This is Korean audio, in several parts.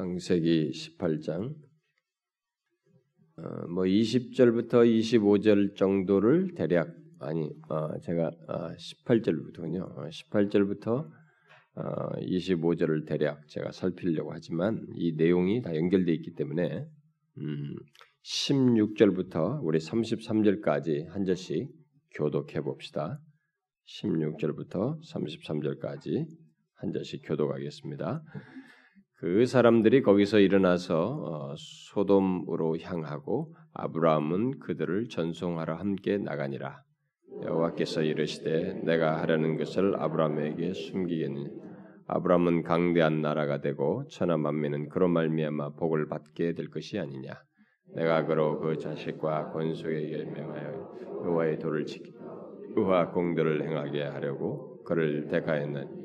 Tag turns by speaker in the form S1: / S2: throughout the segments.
S1: 창세기 18장 어, 뭐 20절부터 25절 정도를 대략 아니 어, 제가 어, 18절부터군요. 어, 18절부터 어, 25절을 대략 제가 살피려고 하지만 이 내용이 다 연결되어 있기 때문에 음, 16절부터 우리 33절까지 한 절씩 교독해 봅시다. 16절부터 33절까지 한 절씩 교독하겠습니다. 그 사람들이 거기서 일어나서 어, 소돔으로 향하고 아브라함은 그들을 전송하러 함께 나가니라. 여호와께서 이르시되 내가 하려는 것을 아브라함에게 숨기겠느냐. 아브라함은 강대한 나라가 되고 천하 만민은 그로 말미암아 복을 받게 될 것이 아니냐. 내가 그로 그 자식과 권속에게 명하여 여호와의 도를 지키 의와 공들을 행하게 하려고 그를 택하였나니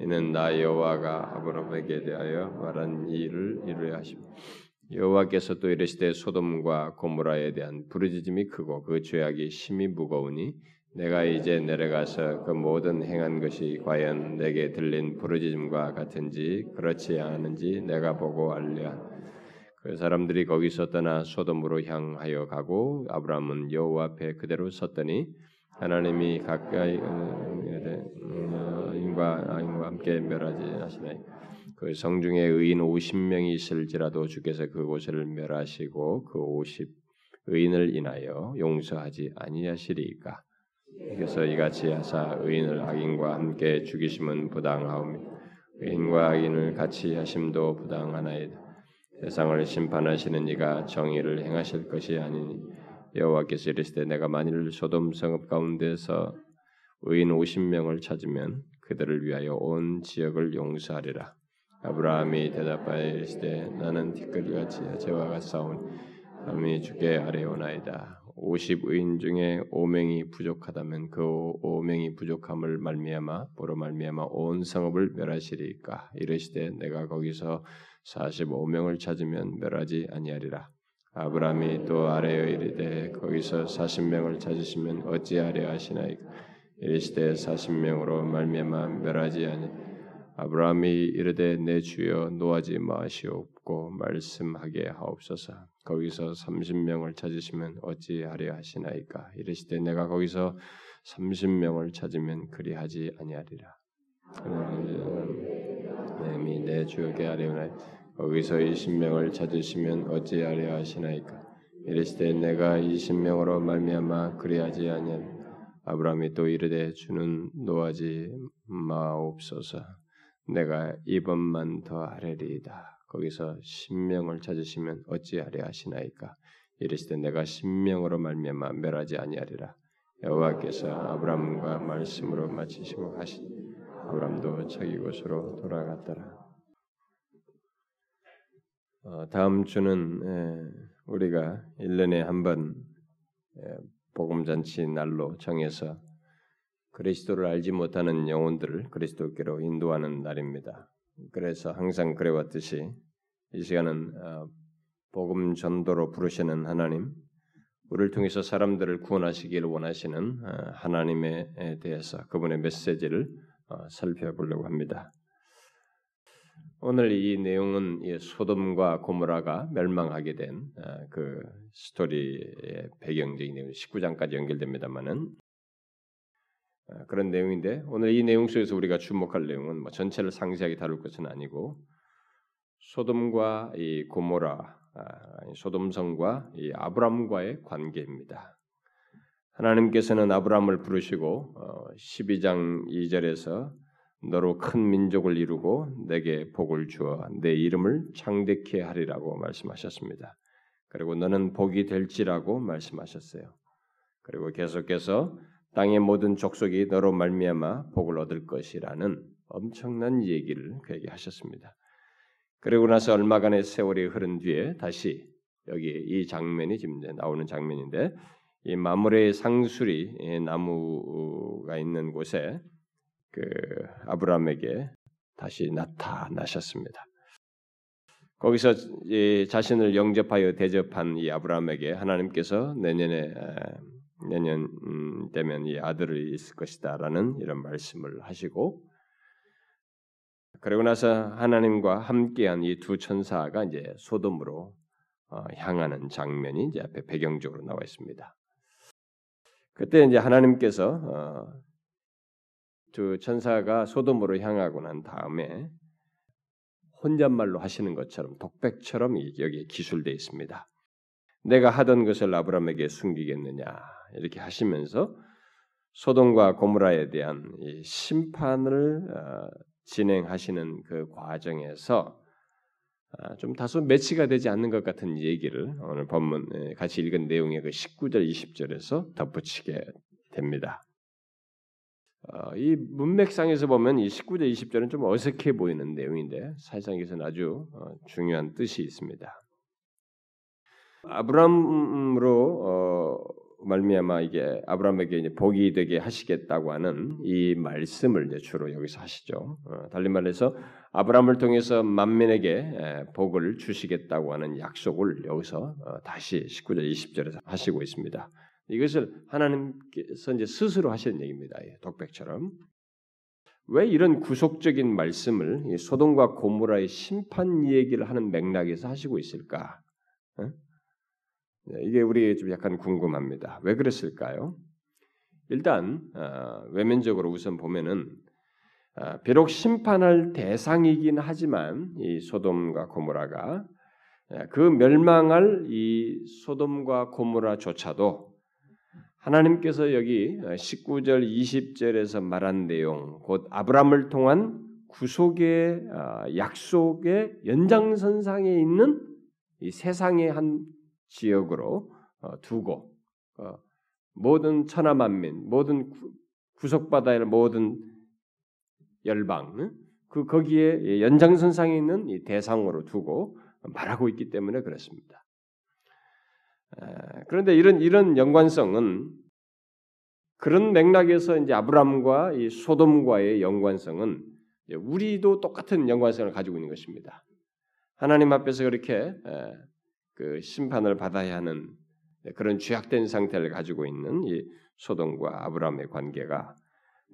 S1: 이는 나 여호와가 아브라함에게 대하여 말한 일을 이루려 하심. 여호와께서 또 이르시되 소돔과 고모라에 대한 부르짖음이 크고 그 죄악이 심히 무거우니 내가 이제 내려가서 그 모든 행한 것이 과연 내게 들린 부르짖음과 같은지 그렇지 않은지 내가 보고 알랴. 그 사람들이 거기서 떠나 소돔으로 향하여 가고 아브라함은 여호와 앞에 그대로 섰더니 하나님이 가까이 인과 아인과 함께 멸하지 하시나이. 그 성중에 의인 50명이 있을지라도 주께서 그곳을 멸하시고 그 50 의인을 인하여 용서하지 아니하시리이까. 그래서 이같이 하사 의인을 악인과 함께 죽이심은 부당하오며 의인과 악인을 같이 하심도 부당하나이다. 세상을 심판하시는 이가 정의를 행하실 것이 아니니 여호와께서 이르시되 내가 만일 소돔 성읍 가운데서 의인 50명을 찾으면 그들을 위하여 온 지역을 용서하리라. 아브라함이 대답하여 이르시되 나는 티끌같이 죄와 같사오니 함이 주께 아뢰오나이다. 50 의인 중에 5명이 부족하다면 그 5명이 부족함을 말미암아 보로 말미암아 온 성읍을 멸하시리까 이르시되 내가 거기서 45명을 찾으면 멸하지 아니하리라. 아브라함이 또 아뢰어 이르되 거기서 40명을 찾으시면 어찌하려 하시나이까? 이르시되 40명으로 말미암아 멸하지 아니. 아브라함이 이르되 내 주여 노하지 마시옵고 말씀하게 하옵소서. 거기서 30명을 찾으시면 어찌하려 하시나이까? 이르시되 내가 거기서 30명을 찾으면 그리하지 아니하리라. 하나님이 내 주에게 아뢰오나이 거기서 20명을 찾으시면 어찌하려 하시나이까 이르시되 내가 20명으로 말미암아 그리하지 아니하리라 아브라함이 또 이르되 주는 노하지 마옵소서 내가 이번만 더 하리이다. 거기서 신명을 찾으시면 어찌하려 하시나이까? 이르시되 내가 신명으로 말미암아 멸하지 아니하리라. 여호와께서 아브라함과 말씀으로 마치시고 하시. 아브라함도 자기 곳으로 돌아갔더라. 어, 다음 주는 에, 우리가 1년에 한 번 복음 잔치 날로 정해서 그리스도를 알지 못하는 영혼들을 그리스도께로 인도하는 날입니다. 그래서 항상 그래왔듯이 이 시간은 어, 복음 전도로 부르시는 하나님, 우리를 통해서 사람들을 구원하시기를 원하시는 어, 하나님에 대해서 그분의 메시지를 어, 살펴보려고 합니다. 오늘 이 내용은 소돔과 고모라가 멸망하게 된 그 스토리의 배경적인 내용, 19장까지 연결됩니다만은 그런 내용인데 오늘 이 내용 속에서 우리가 주목할 내용은 뭐 전체를 상세하게 다룰 것은 아니고 소돔과 이 고모라, 소돔성과 이 아브람과의 관계입니다. 하나님께서는 아브람을 부르시고 12장 2절에서 너로 큰 민족을 이루고 내게 복을 주어 내 이름을 창대케 하리라고 말씀하셨습니다. 그리고 너는 복이 될지라고 말씀하셨어요. 그리고 계속해서 땅의 모든 족속이 너로 말미암아 복을 얻을 것이라는 엄청난 얘기를 그에게 하셨습니다. 그리고 나서 얼마간의 세월이 흐른 뒤에 다시 여기 이 장면이 지금 나오는 장면인데 이 마물의 상수리 나무가 있는 곳에 그 아브라함에게 다시 나타나셨습니다. 거기서 자신을 영접하여 대접한 이 아브라함에게 하나님께서 내년에 내년 음, 되면 이 아들이 있을 것이다라는 이런 말씀을 하시고 그러고 나서 하나님과 함께한 이 두 천사가 이제 소돔으로 어, 향하는 장면이 이제 앞에 배경적으로 나와 있습니다. 그때 이제 하나님께서 어, 두 천사가 소돔으로 향하고 난 다음에 혼잣말로 하시는 것처럼 독백처럼 여기에 기술되어 있습니다. 내가 하던 것을 아브라함에게 숨기겠느냐 이렇게 하시면서 소돔과 고무라에 대한 심판을 어, 진행하시는 그 과정에서 아, 좀 다소 매치가 되지 않는 것 같은 얘기를 오늘 본문 예, 같이 읽은 내용의 그 19절 20절에서 덧붙이게 됩니다. 어, 이 문맥상에서 보면 이 19절 20절은 좀 어색해 보이는 내용인데 사실상 이것은 아주 어, 중요한 뜻이 있습니다. 아브람으로 어, 말미암아 이게 아브라함에게 이제 복이 되게 하시겠다고 하는 이 말씀을 이제 주로 여기서 하시죠. 어, 달리 말해서 아브라함을 통해서 만민에게 복을 주시겠다고 하는 약속을 여기서 어, 다시 19절 20절에서 하시고 있습니다. 이것을 하나님께서 이제 스스로 하시는 얘기입니다. 예, 독백처럼. 왜 이런 구속적인 말씀을 소돔과 고모라의 심판 얘기를 하는 맥락에서 하시고 있을까? 어? 네, 이게 우리 좀 약간 궁금합니다. 왜 그랬을까요? 일단 어, 외면적으로 우선 보면은 어, 비록 심판할 대상이긴 하지만 이 소돔과 고모라가 예, 그 멸망할 이 소돔과 고모라조차도 하나님께서 여기 19절 20절에서 말한 내용 곧 아브람을 통한 구속의 약속의 연장선상에 있는 이 세상의 한 지역으로 어, 두고 어, 모든 천하 만민, 모든 구속받아야 할 모든 열방, 그 거기에 연장선상에 있는 이 대상으로 두고 말하고 있기 때문에 그렇습니다. 그런데 이런 이런 연관성은 그런 맥락에서 이제 아브람과 이 소돔과의 연관성은 우리도 똑같은 연관성을 가지고 있는 것입니다. 하나님 앞에서 그렇게 그 심판을 받아야 하는 그런 죄악된 상태를 가지고 있는 이 소돔과 아브라함의 관계가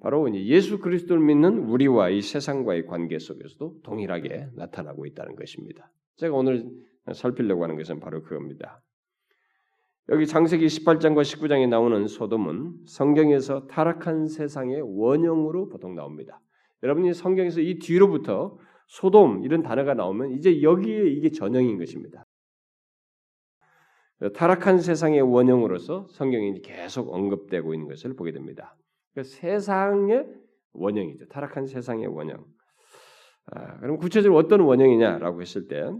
S1: 바로 예수 그리스도를 믿는 우리와 이 세상과의 관계 속에서도 동일하게 나타나고 있다는 것입니다. 제가 오늘 살피려고 하는 것은 바로 그겁니다. 여기 장세기 18장과 19장에 나오는 소돔은 성경에서 타락한 세상의 원형으로 보통 나옵니다. 여러분이 성경에서 이 뒤로부터 소돔 이런 단어가 나오면 이제 여기에 이게 전형인 것입니다. 타락한 세상의 원형으로서 성경이 계속 언급되고 있는 것을 보게 됩니다. 그러니까 세상의 원형이죠. 타락한 세상의 원형. 아, 그럼 구체적으로 어떤 원형이냐라고 했을 때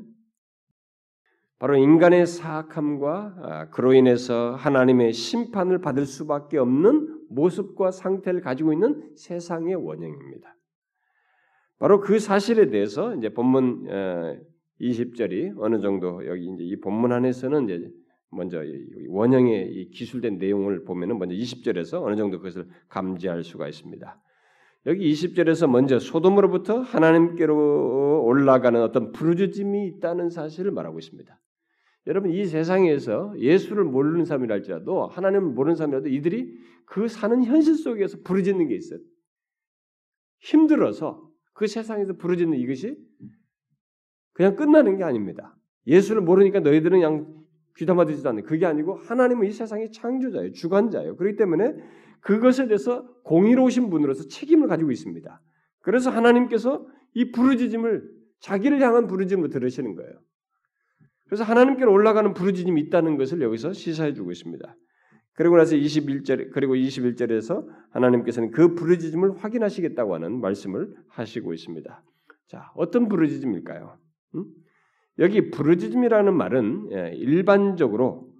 S1: 바로 인간의 사악함과 아, 그로 인해서 하나님의 심판을 받을 수밖에 없는 모습과 상태를 가지고 있는 세상의 원형입니다. 바로 그 사실에 대해서 이제 본문 20절이 어, 어느 정도 여기 이제 이 본문 안에서는 이제 먼저 원형의 이 기술된 내용을 보면은 먼저 20절에서 어느 정도 그것을 감지할 수가 있습니다. 여기 20절에서 먼저 소돔으로부터 하나님께로 올라가는 어떤 부르짖음이 있다는 사실을 말하고 있습니다. 여러분 이 세상에서 예수를 모르는 사람이랄지라도 하나님을 모르는 사람이라도 이들이 그 사는 현실 속에서 부르짖는 게 있어요. 힘들어서 그 세상에서 부르짖는 이것이 그냥 끝나는 게 아닙니다. 예수를 모르니까 너희들은 그냥 귀담아 듣지도 않는 그게 아니고 하나님은 이 세상의 창조자예요. 주관자예요. 그렇기 때문에 그것에 대해서 공의로우신 분으로서 책임을 가지고 있습니다. 그래서 하나님께서 이 부르짖음을 자기를 향한 부르짖음을 들으시는 거예요. 그래서 하나님께로 올라가는 부르짖음이 있다는 것을 여기서 시사해 주고 있습니다. 그리고 나서 21절 그리고 21절에서 하나님께서는 그 부르짖음을 확인하시겠다고 하는 말씀을 하시고 있습니다. 자, 어떤 부르짖음일까요? 음? 여기 부르짖음이라는 말은 예, 일반적으로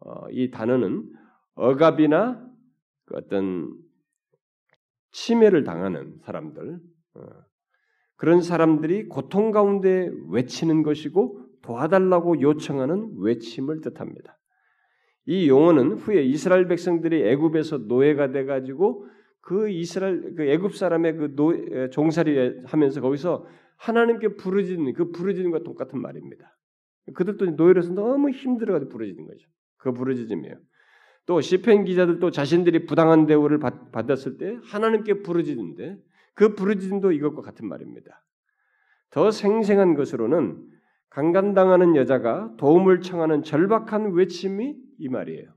S1: 어, 이 단어는 억압이나 그 어떤 침해를 당하는 사람들 어, 그런 사람들이 고통 가운데 외치는 것이고 도와달라고 요청하는 외침을 뜻합니다. 이 용어는 후에 이스라엘 백성들이 애굽에서 노예가 돼 가지고 그 이스라엘 그 애굽 사람의 그 노, 종살이 하면서 거기서 하나님께 부르짖는 그 부르짖음과 똑같은 말입니다. 그들도 노예로서 너무 힘들어가지고 부르짖는 거죠. 그 부르짖음이에요. 또 시편 기자들도 자신들이 부당한 대우를 받, 았을 때 하나님께 부르짖는데 그 부르짖음도 이것과 같은 말입니다. 더 생생한 것으로는 강간당하는 여자가 도움을 청하는 절박한 외침이 이 말이에요.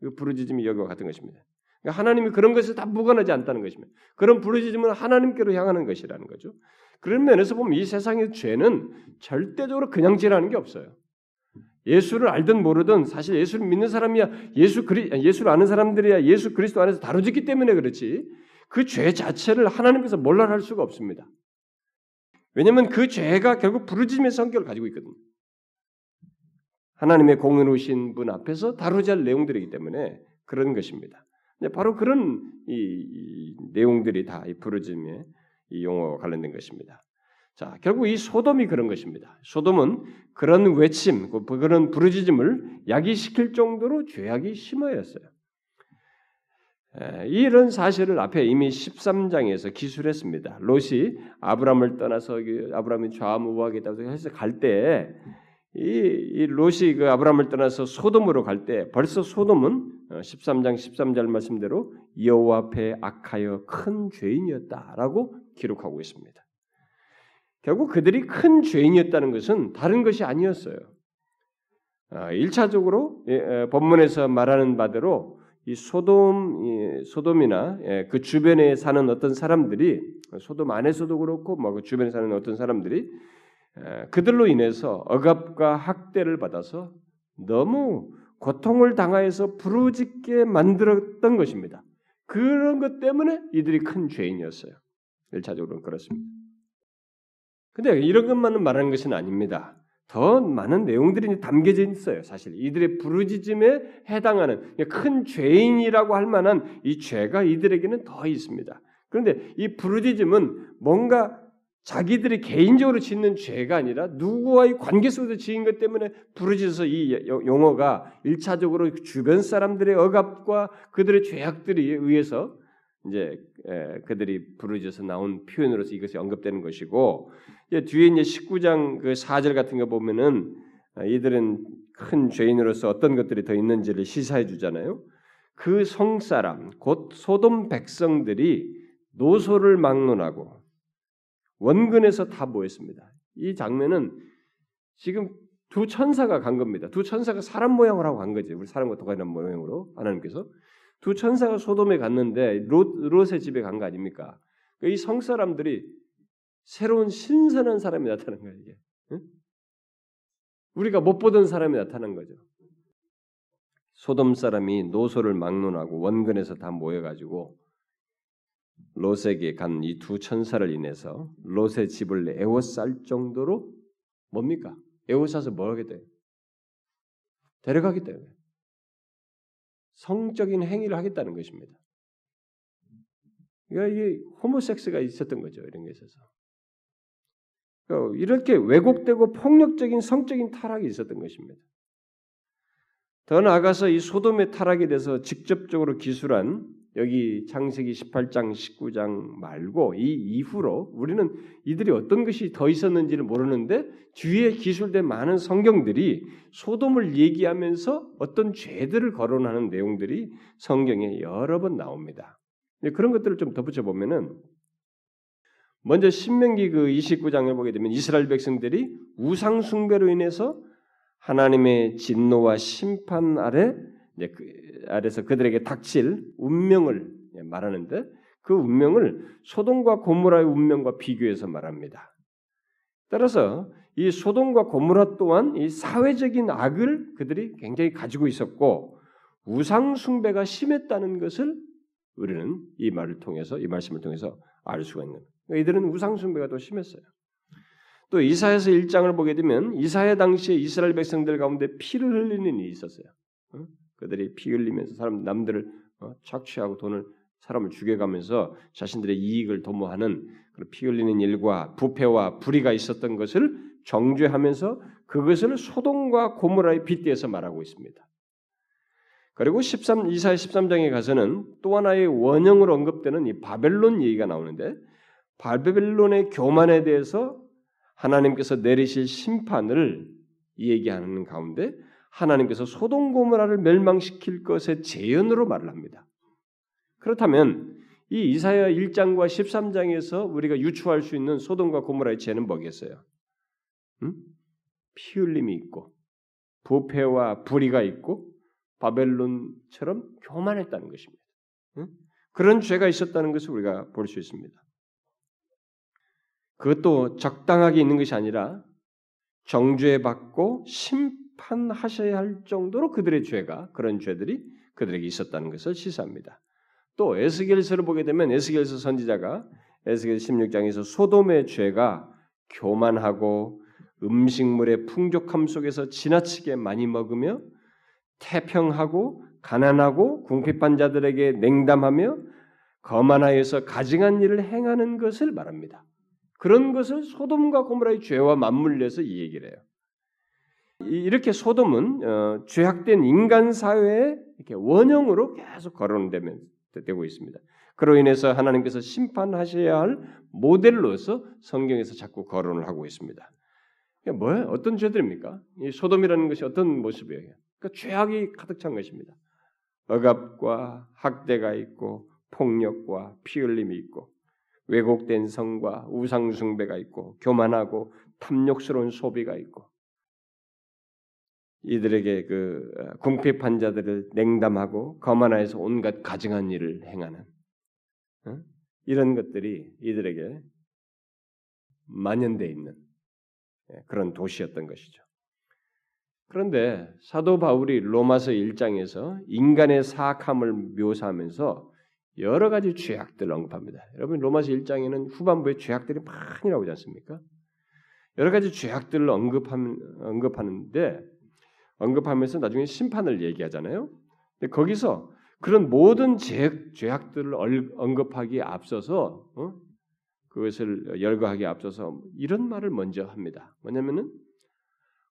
S1: 그 부르짖음이 여기와 같은 것입니다. 그러니까 하나님이 그런 것에 다 무관하지 않다는 것입니다. 그런 부르짖음은 하나님께로 향하는 것이라는 거죠. 그런 면에서 보면 이 세상의 죄는 절대적으로 그냥 지라는 게 없어요. 예수를 알든 모르든 사실 예수를 믿는 사람이야 예수 그리 예수를 아는 사람들이야 예수 그리스도 안에서 다루어졌기 때문에 그렇지 그 죄 자체를 하나님께서 몰라할 수가 없습니다. 왜냐하면 그 죄가 결국 부르짖음의 성격을 가지고 있거든요. 하나님의 공의로우신 분 앞에서 다루지 할 내용들이기 때문에 그런 것입니다. 바로 그런 이, 이 내용들이 다 이 부르짖음의 이 용어와 관련된 것입니다. 자, 결국 이 소돔이 그런 것입니다. 소돔은 그런 외침, 그 그런 부르짖음을 야기시킬 정도로 죄악이 심하였어요. 이런 사실을 앞에 이미 13장에서 기술했습니다. 롯이 아브람을 떠나서 아브람이 좌무우하겠다고 해서 갈 때, 이, 이 롯이 그 아브람을 떠나서 소돔으로 갈 때 벌써 소돔은 13장 어, 13절 말씀대로 여호와 앞에 악하여 큰 죄인이었다라고 기록하고 있습니다. 결국 그들이 큰 죄인이었다는 것은 다른 것이 아니었어요. 1차적으로 아, 예, 본문에서 말하는 바대로 이 소돔 소돔이나 예, 그 주변에 사는 어떤 사람들이 소돔 안에서도 그렇고 뭐 그 주변에 사는 어떤 사람들이 그들로 인해서 억압과 학대를 받아서 너무 고통을 당하여서 부르짖게 만들었던 것입니다. 그런 것 때문에 이들이 큰 죄인이었어요. 1차적으로는 그렇습니다. 근데 이런 것만은 말하는 것은 아닙니다. 더 많은 내용들이 담겨져 있어요. 사실 이들의 부르짖음에 해당하는 큰 죄인이라고 할 만한 이 죄가 이들에게는 더 있습니다. 그런데 이 부르짖음은 뭔가 자기들이 개인적으로 짓는 죄가 아니라 누구와의 관계 속에서 지은 것 때문에 부르짖어서 이 용어가 일차적으로 주변 사람들의 억압과 그들의 죄악들에 의해서 이제 그들이 부르짖어서 나온 표현으로서 이것이 언급되는 것이고 뒤에 이제 19장 그 4절 같은 거 보면은 아, 이들은 큰 죄인으로서 어떤 것들이 더 있는지를 시사해 주잖아요. 그 성사람 곧 소돔 백성들이 노소를 막론하고 원근에서 다 모였습니다. 이 장면은 지금 두 천사가 간 겁니다. 두 천사가 사람 모양을 하고 간 거지. 우리 사람과 똑같은 모양으로 하나님께서 두 천사가 소돔에 갔는데 롯, 롯의 집에 간 거 아닙니까? 그러니까 이 성 사람들이 새로운 신선한 사람이 나타난 거예요. 이게 응? 우리가 못 보던 사람이 나타난 거죠. 소돔 사람이 노소를 막론하고 원근에서 다 모여가지고 롯에게 간 이 두 천사를 인해서 롯의 집을 에워쌀 정도로 뭡니까? 에워싸서 뭐 하겠다? 데려가겠다. 성적인 행위를 하겠다는 것입니다. 그러니까 이게 호모섹스가 있었던 거죠. 이런 게 있어서. 그러니까 이렇게 왜곡되고 폭력적인 성적인 타락이 있었던 것입니다. 더 나아가서 이 소돔의 타락에 대해서 직접적으로 기술한 여기 창세기 18장 19장 말고 이 이후로 우리는 이들이 어떤 것이 더 있었는지를 모르는데 뒤에 기술된 많은 성경들이 소돔을 얘기하면서 어떤 죄들을 거론하는 내용들이 성경에 여러 번 나옵니다. 그런 것들을 좀 덧붙여 보면은 먼저 신명기 그 29장을 보게 되면 이스라엘 백성들이 우상 숭배로 인해서 하나님의 진노와 심판 아래 그 아래서 그들에게 닥칠 운명을 말하는데 그 운명을 소돔과 고모라의 운명과 비교해서 말합니다. 따라서 이 소돔과 고모라 또한 이 사회적인 악을 그들이 굉장히 가지고 있었고 우상 숭배가 심했다는 것을 우리는 이 말을 통해서 이 말씀을 통해서 알 수가 있는. 그러니까 이들은 우상 숭배가 더 심했어요. 또 이사야서 1장을 보게 되면 이사야 당시에 이스라엘 백성들 가운데 피를 흘리는 일이 있었어요. 그들이 피 흘리면서 사람 남들을 어, 착취하고 돈을 사람을 죽여가면서 자신들의 이익을 도모하는 피 흘리는 일과 부패와 불의가 있었던 것을 정죄하면서 그것을 소돔과 고모라에 빗대서 말하고 있습니다. 그리고 13, 이사야 13장에 가서는 또 하나의 원형으로 언급되는 이 바벨론 얘기가 나오는데 바벨론의 교만에 대해서 하나님께서 내리실 심판을 얘기하는 가운데 하나님께서 소돔 고모라를 멸망시킬 것의 재현으로 말을 합니다. 그렇다면 이 이사야 1장과 13장에서 우리가 유추할 수 있는 소돔과 고모라의 죄는 뭐겠어요? 음? 피 흘림이 있고 부패와 불의가 있고 바벨론처럼 교만했다는 것입니다. 음? 그런 죄가 있었다는 것을 우리가 볼 수 있습니다. 그것도 적당하게 있는 것이 아니라 정죄받고 심 판하셔야 할 정도로 그들의 죄가 그런 죄들이 그들에게 있었다는 것을 시사합니다. 또 에스겔서를 보게 되면 에스겔서 선지자가 에스겔 16장에서 소돔의 죄가 교만하고 음식물의 풍족함 속에서 지나치게 많이 먹으며 태평하고 가난하고 궁핍한 자들에게 냉담하며 거만하여서 가증한 일을 행하는 것을 말합니다. 그런 것을 소돔과 고모라의 죄와 맞물려서 이 얘기를 해요. 이렇게 소돔은 어, 죄악된 인간 사회의 이렇게 원형으로 계속 거론되면 되고 있습니다. 그로 인해서 하나님께서 심판하셔야 할 모델로서 성경에서 자꾸 거론을 하고 있습니다. 뭐예요? 어떤 죄들입니까? 이 소돔이라는 것이 어떤 모습이에요? 그러니까 죄악이 가득 찬 것입니다. 억압과 학대가 있고 폭력과 피 흘림이 있고 왜곡된 성과 우상 숭배가 있고 교만하고 탐욕스러운 소비가 있고 이들에게 그 어, 궁핍한 자들을 냉담하고 거만하여서 온갖 가증한 일을 행하는 어? 이런 것들이 이들에게 만연돼 있는 예, 그런 도시였던 것이죠. 그런데 사도 바울이 로마서 1장에서 인간의 사악함을 묘사하면서 여러 가지 죄악들을 언급합니다. 여러분 로마서 1장에는 후반부에 죄악들이 많이 나오지 않습니까? 여러 가지 죄악들을 언급하는, 언급하는데 언급하면서 나중에 심판을 얘기하잖아요. 근데 거기서 그런 모든 죄, 죄악들을 언급하기에 앞서서 어? 그것을 열거하기에 앞서서 이런 말을 먼저 합니다. 뭐냐면은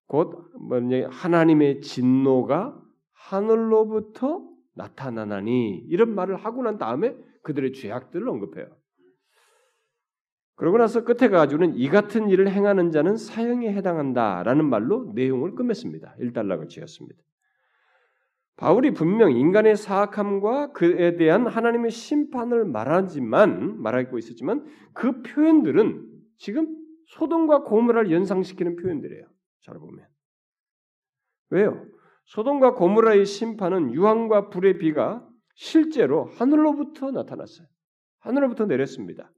S1: 곧 하나님의 진노가 하늘로부터 나타나나니 이런 말을 하고 난 다음에 그들의 죄악들을 언급해요. 그러고 나서 끝에 가지고는 이 같은 일을 행하는 자는 사형에 해당한다라는 말로 내용을 끝맺습니다. 일단락을 지었습니다. 바울이 분명 인간의 사악함과 그에 대한 하나님의 심판을 말하지만 말하고 있었지만 그 표현들은 지금 소돔과 고모라를 연상시키는 표현들이에요. 잘 보면 왜요? 소돔과 고모라의 심판은 유황과 불의 비가 실제로 하늘로부터 나타났어요. 하늘로부터 내렸습니다.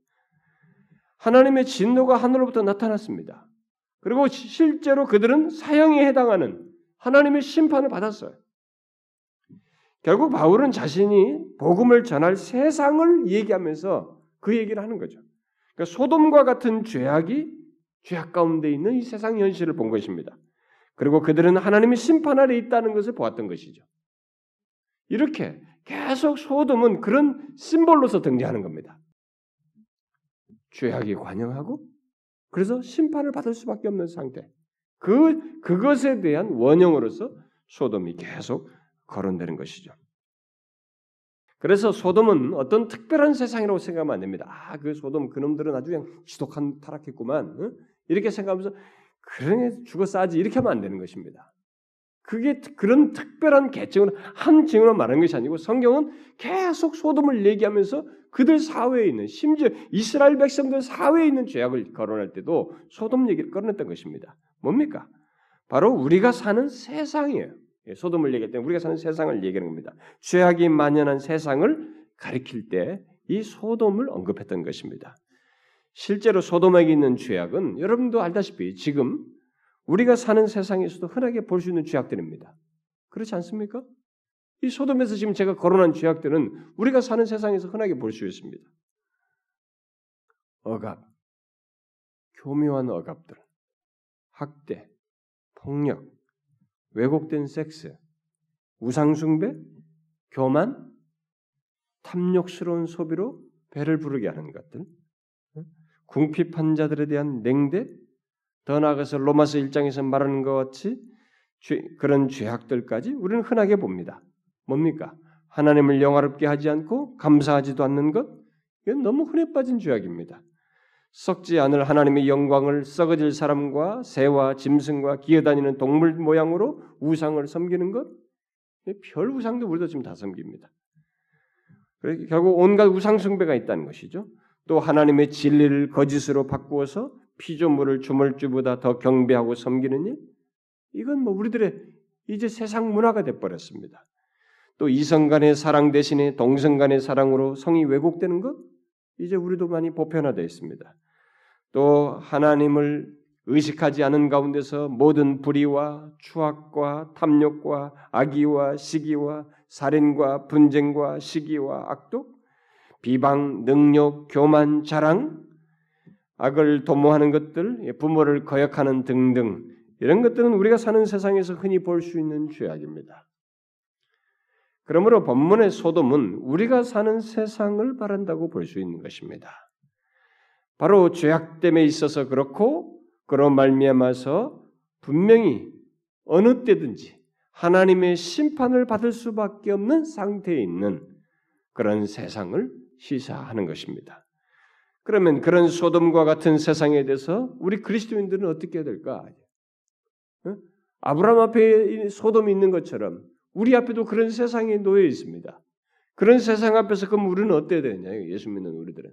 S1: 하나님의 진노가 하늘로부터 나타났습니다. 그리고 실제로 그들은 사형에 해당하는 하나님의 심판을 받았어요. 결국 바울은 자신이 복음을 전할 세상을 얘기하면서 그 얘기를 하는 거죠. 그러니까 소돔과 같은 죄악이 죄악 가운데 있는 이 세상 현실을 본 것입니다. 그리고 그들은 하나님의 심판 아래 있다는 것을 보았던 것이죠. 이렇게 계속 소돔은 그런 심볼로서 등장하는 겁니다. 죄악이 관영하고 그래서 심판을 받을 수밖에 없는 상태. 그 그것에 대한 원형으로서 소돔이 계속 거론되는 것이죠. 그래서 소돔은 어떤 특별한 세상이라고 생각하면 안 됩니다. 아, 그 소돔 그놈들은 아주 그냥 지독한 타락했구만. 응? 이렇게 생각하면서 그러네 죽어 싸지 이렇게 하면 안 되는 것입니다. 그게 그런 특별한 계층을 한 징으로 말하는 것이 아니고 성경은 계속 소돔을 얘기하면서 그들 사회에 있는 심지어 이스라엘 백성들 사회에 있는 죄악을 거론할 때도 소돔 얘기를 꺼냈던 것입니다. 뭡니까? 바로 우리가 사는 세상이에요. 예, 소돔을 얘기할 때 우리가 사는 세상을 얘기하는 겁니다. 죄악이 만연한 세상을 가리킬 때 이 소돔을 언급했던 것입니다. 실제로 소돔에게 있는 죄악은 여러분도 알다시피 지금 우리가 사는 세상에서도 흔하게 볼 수 있는 죄악들입니다. 그렇지 않습니까? 이 소돔에서 지금 제가 거론한 죄악들은 우리가 사는 세상에서 흔하게 볼 수 있습니다. 억압, 교묘한 억압들, 학대, 폭력, 왜곡된 섹스, 우상숭배, 교만, 탐욕스러운 소비로 배를 부르게 하는 것들, 궁핍한 자들에 대한 냉대, 더 나아가서 로마서 1장에서 말하는 것 같이 죄, 그런 죄악들까지 우리는 흔하게 봅니다. 뭡니까? 하나님을 영화롭게 하지 않고 감사하지도 않는 것? 이건 너무 흔해 빠진 죄악입니다. 썩지 않을 하나님의 영광을 썩어질 사람과 새와 짐승과 기어다니는 동물 모양으로 우상을 섬기는 것? 별 우상도 우리도 지금 다 섬깁니다. 결국 온갖 우상숭배가 있다는 것이죠. 또 하나님의 진리를 거짓으로 바꾸어서 피조물을 주물주보다 더 경배하고 섬기는 일, 이건 뭐 우리들의 이제 세상 문화가 돼버렸습니다. 또 이성 간의 사랑 대신에 동성 간의 사랑으로 성이 왜곡되는 것, 이제 우리도 많이 보편화되어 있습니다. 또 하나님을 의식하지 않은 가운데서 모든 불의와 추악과 탐욕과 악의와 시기와 살인과 분쟁과 시기와 악독, 비방, 능욕, 교만, 자랑, 악을 도모하는 것들, 부모를 거역하는 등등 이런 것들은 우리가 사는 세상에서 흔히 볼 수 있는 죄악입니다. 그러므로 본문의 소돔은 우리가 사는 세상을 바란다고 볼 수 있는 것입니다. 바로 죄악됨에 있어서 그렇고 그런 말미암아서 분명히 어느 때든지 하나님의 심판을 받을 수밖에 없는 상태에 있는 그런 세상을 시사하는 것입니다. 그러면 그런 소돔과 같은 세상에 대해서 우리 그리스도인들은 어떻게 해야 될까? 아브라함 앞에 소돔이 있는 것처럼 우리 앞에도 그런 세상에 놓여 있습니다. 그런 세상 앞에서 그럼 우리는 어때야 되냐? 예수 믿는 우리들은.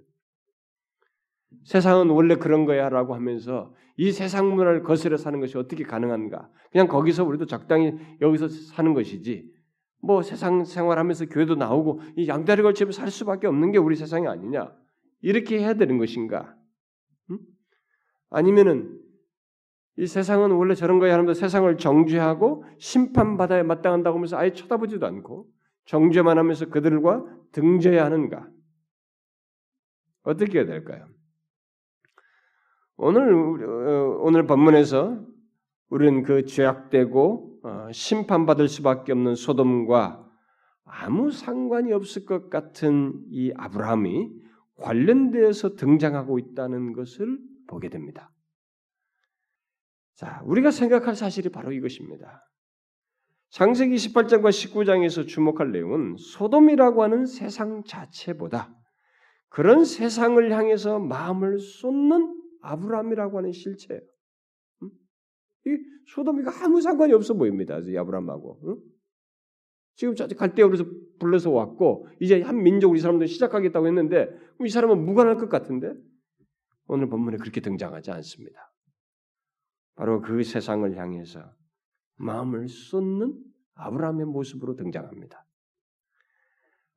S1: 세상은 원래 그런 거야 라고 하면서 이 세상 문화를 거스려 사는 것이 어떻게 가능한가? 그냥 거기서 우리도 적당히 여기서 사는 것이지. 뭐 세상 생활하면서 교회도 나오고 이 양다리 걸치며 살 수밖에 없는 게 우리 세상이 아니냐? 이렇게 해야 되는 것인가? 음? 아니면은 이 세상은 원래 저런 거야 하면서 세상을 정죄하고 심판받아야 마땅한다고 하면서 아예 쳐다보지도 않고 정죄만 하면서 그들과 등져야 하는가? 어떻게 해야 될까요? 오늘 어, 오늘 본문에서 우리는 그 죄악되고 어, 심판받을 수밖에 없는 소돔과 아무 상관이 없을 것 같은 이 아브라함이 관련되어서 등장하고 있다는 것을 보게 됩니다. 자, 우리가 생각할 사실이 바로 이것입니다. 창세기 18장과 19장에서 주목할 내용은 소돔이라고 하는 세상 자체보다 그런 세상을 향해서 마음을 쏟는 아브라함이라고 하는 실체예요. 이 소돔이가 아무 상관이 없어 보입니다. 이 아브라함하고. 응? 지금 갈대우에서 불러서 왔고 이제 한 민족을 이 사람들 시작하겠다고 했는데 이 사람은 무관할 것 같은데 오늘 본문에 그렇게 등장하지 않습니다. 바로 그 세상을 향해서 마음을 쏟는 아브라함의 모습으로 등장합니다.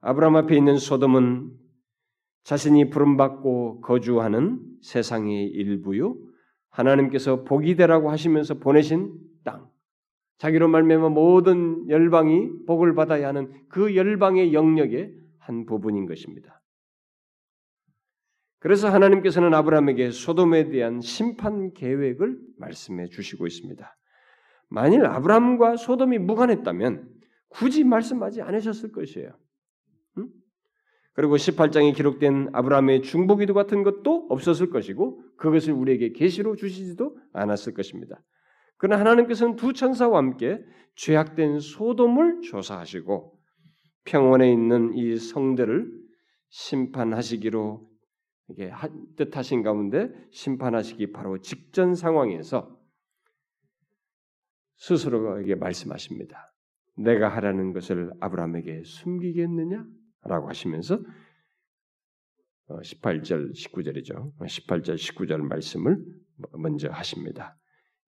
S1: 아브라함 앞에 있는 소돔은 자신이 부름받고 거주하는 세상의 일부요. 하나님께서 복이 되라고 하시면서 보내신 땅. 자기로 말미암아 모든 열방이 복을 받아야 하는 그 열방의 영역의 한 부분인 것입니다. 그래서 하나님께서는 아브라함에게 소돔에 대한 심판 계획을 말씀해 주시고 있습니다. 만일 아브라함과 소돔이 무관했다면 굳이 말씀하지 않으셨을 것이에요. 응? 그리고 18장에 기록된 아브라함의 중보기도 같은 것도 없었을 것이고 그것을 우리에게 계시로 주시지도 않았을 것입니다. 그러나 하나님께서는 두 천사와 함께 죄악된 소돔을 조사하시고 평원에 있는 이 성들을 심판하시기로 이게 뜻하신 가운데 심판하시기 바로 직전 상황에서 스스로에게 말씀하십니다. 내가 하라는 것을 아브라함에게 숨기겠느냐? 라고 하시면서 18절, 어, 19절이죠. 18절, 19절 말씀을 먼저 하십니다.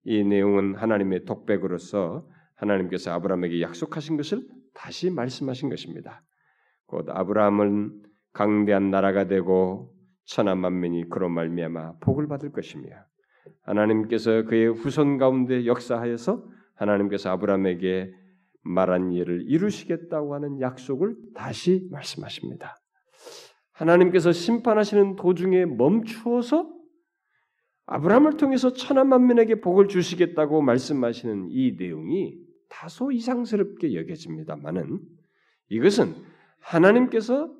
S1: 이 내용은 하나님의 독백으로서 하나님께서 아브라함에게 약속하신 것을 다시 말씀하신 것입니다. 곧 아브라함은 강대한 나라가 되고 천하 만민이 그로 말미암아 복을 받을 것이며 하나님께서 그의 후손 가운데 역사하여서 하나님께서 아브라함에게 말한 일을 이루시겠다고 하는 약속을 다시 말씀하십니다. 하나님께서 심판하시는 도중에 멈추어서 아브라함을 통해서 천하 만민에게 복을 주시겠다고 말씀하시는 이 내용이 다소 이상스럽게 여겨집니다만은 이것은 하나님께서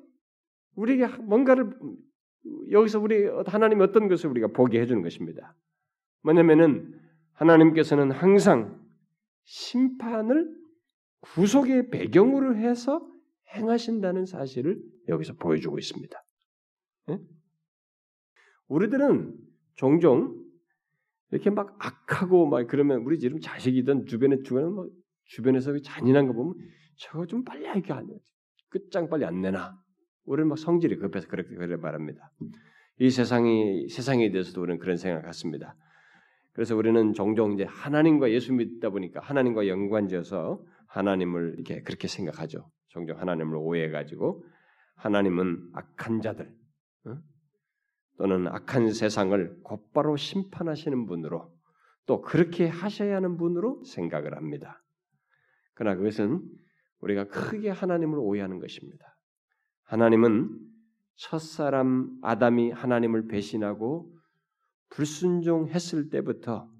S1: 우리에게 뭔가를 여기서 우리 하나님이 어떤 것을 우리가 보게 해주는 것입니다. 뭐냐면은 하나님께서는 항상 심판을 구속의 배경으로 해서 행하신다는 사실을 여기서 보여주고 있습니다. 네? 우리들은 종종 이렇게 막 악하고 막 그러면 우리 지금 자식이든 주변에 주변에 뭐 주변에서 잔인한 거 보면 저거 좀 빨리 하게 안 끝장 빨리 안 내나 우리는 막 성질이 급해서 그렇게 그래 말합니다. 이 세상이 세상에 대해서도 우리는 그런 생각을 갖습니다. 그래서 우리는 종종 이제 하나님과 예수 믿다 보니까 하나님과 연관지어서 하나님을 이렇게 그렇게 생각하죠. 종종 하나님을 오해해 가지고 하나님은 악한 자들 어? 또는 악한 세상을 곧바로 심판하시는 분으로 또 그렇게 하셔야 하는 분으로 생각을 합니다. 그러나 그것은 우리가 크게 하나님을 오해하는 것입니다. 하나님은 첫사람 아담이 하나님을 배신하고 불순종했을 때부터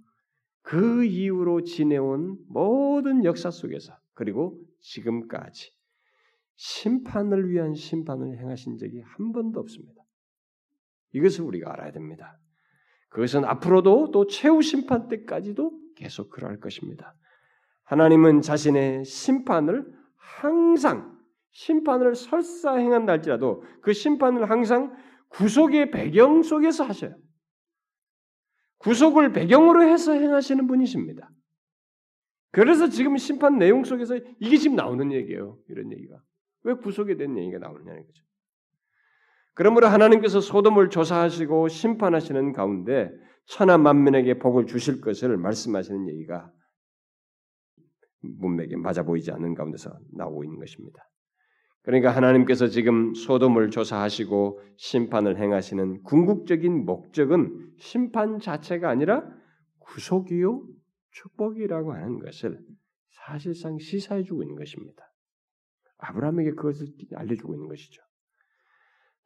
S1: 그 이후로 지내온 모든 역사 속에서 그리고 지금까지 심판을 위한 심판을 행하신 적이 한 번도 없습니다. 이것을 우리가 알아야 됩니다. 그것은 앞으로도 또 최후 심판 때까지도 계속 그러할 것입니다. 하나님은 자신의 심판을 항상 심판을 설사 행한다 할지라도 그 심판을 항상 구속의 배경 속에서 하셔요. 구속을 배경으로 해서 행하시는 분이십니다. 그래서 지금 심판 내용 속에서 이게 지금 나오는 얘기예요. 이런 얘기가. 왜 구속에 대한 얘기가 나오느냐는 거죠. 그러므로 하나님께서 소돔을 조사하시고 심판하시는 가운데 천하 만민에게 복을 주실 것을 말씀하시는 얘기가 문맥에 맞아 보이지 않는 가운데서 나오고 있는 것입니다. 그러니까 하나님께서 지금 소돔을 조사하시고 심판을 행하시는 궁극적인 목적은 심판 자체가 아니라 구속이요 축복이라고 하는 것을 사실상 시사해주고 있는 것입니다. 아브라함에게 그것을 알려주고 있는 것이죠.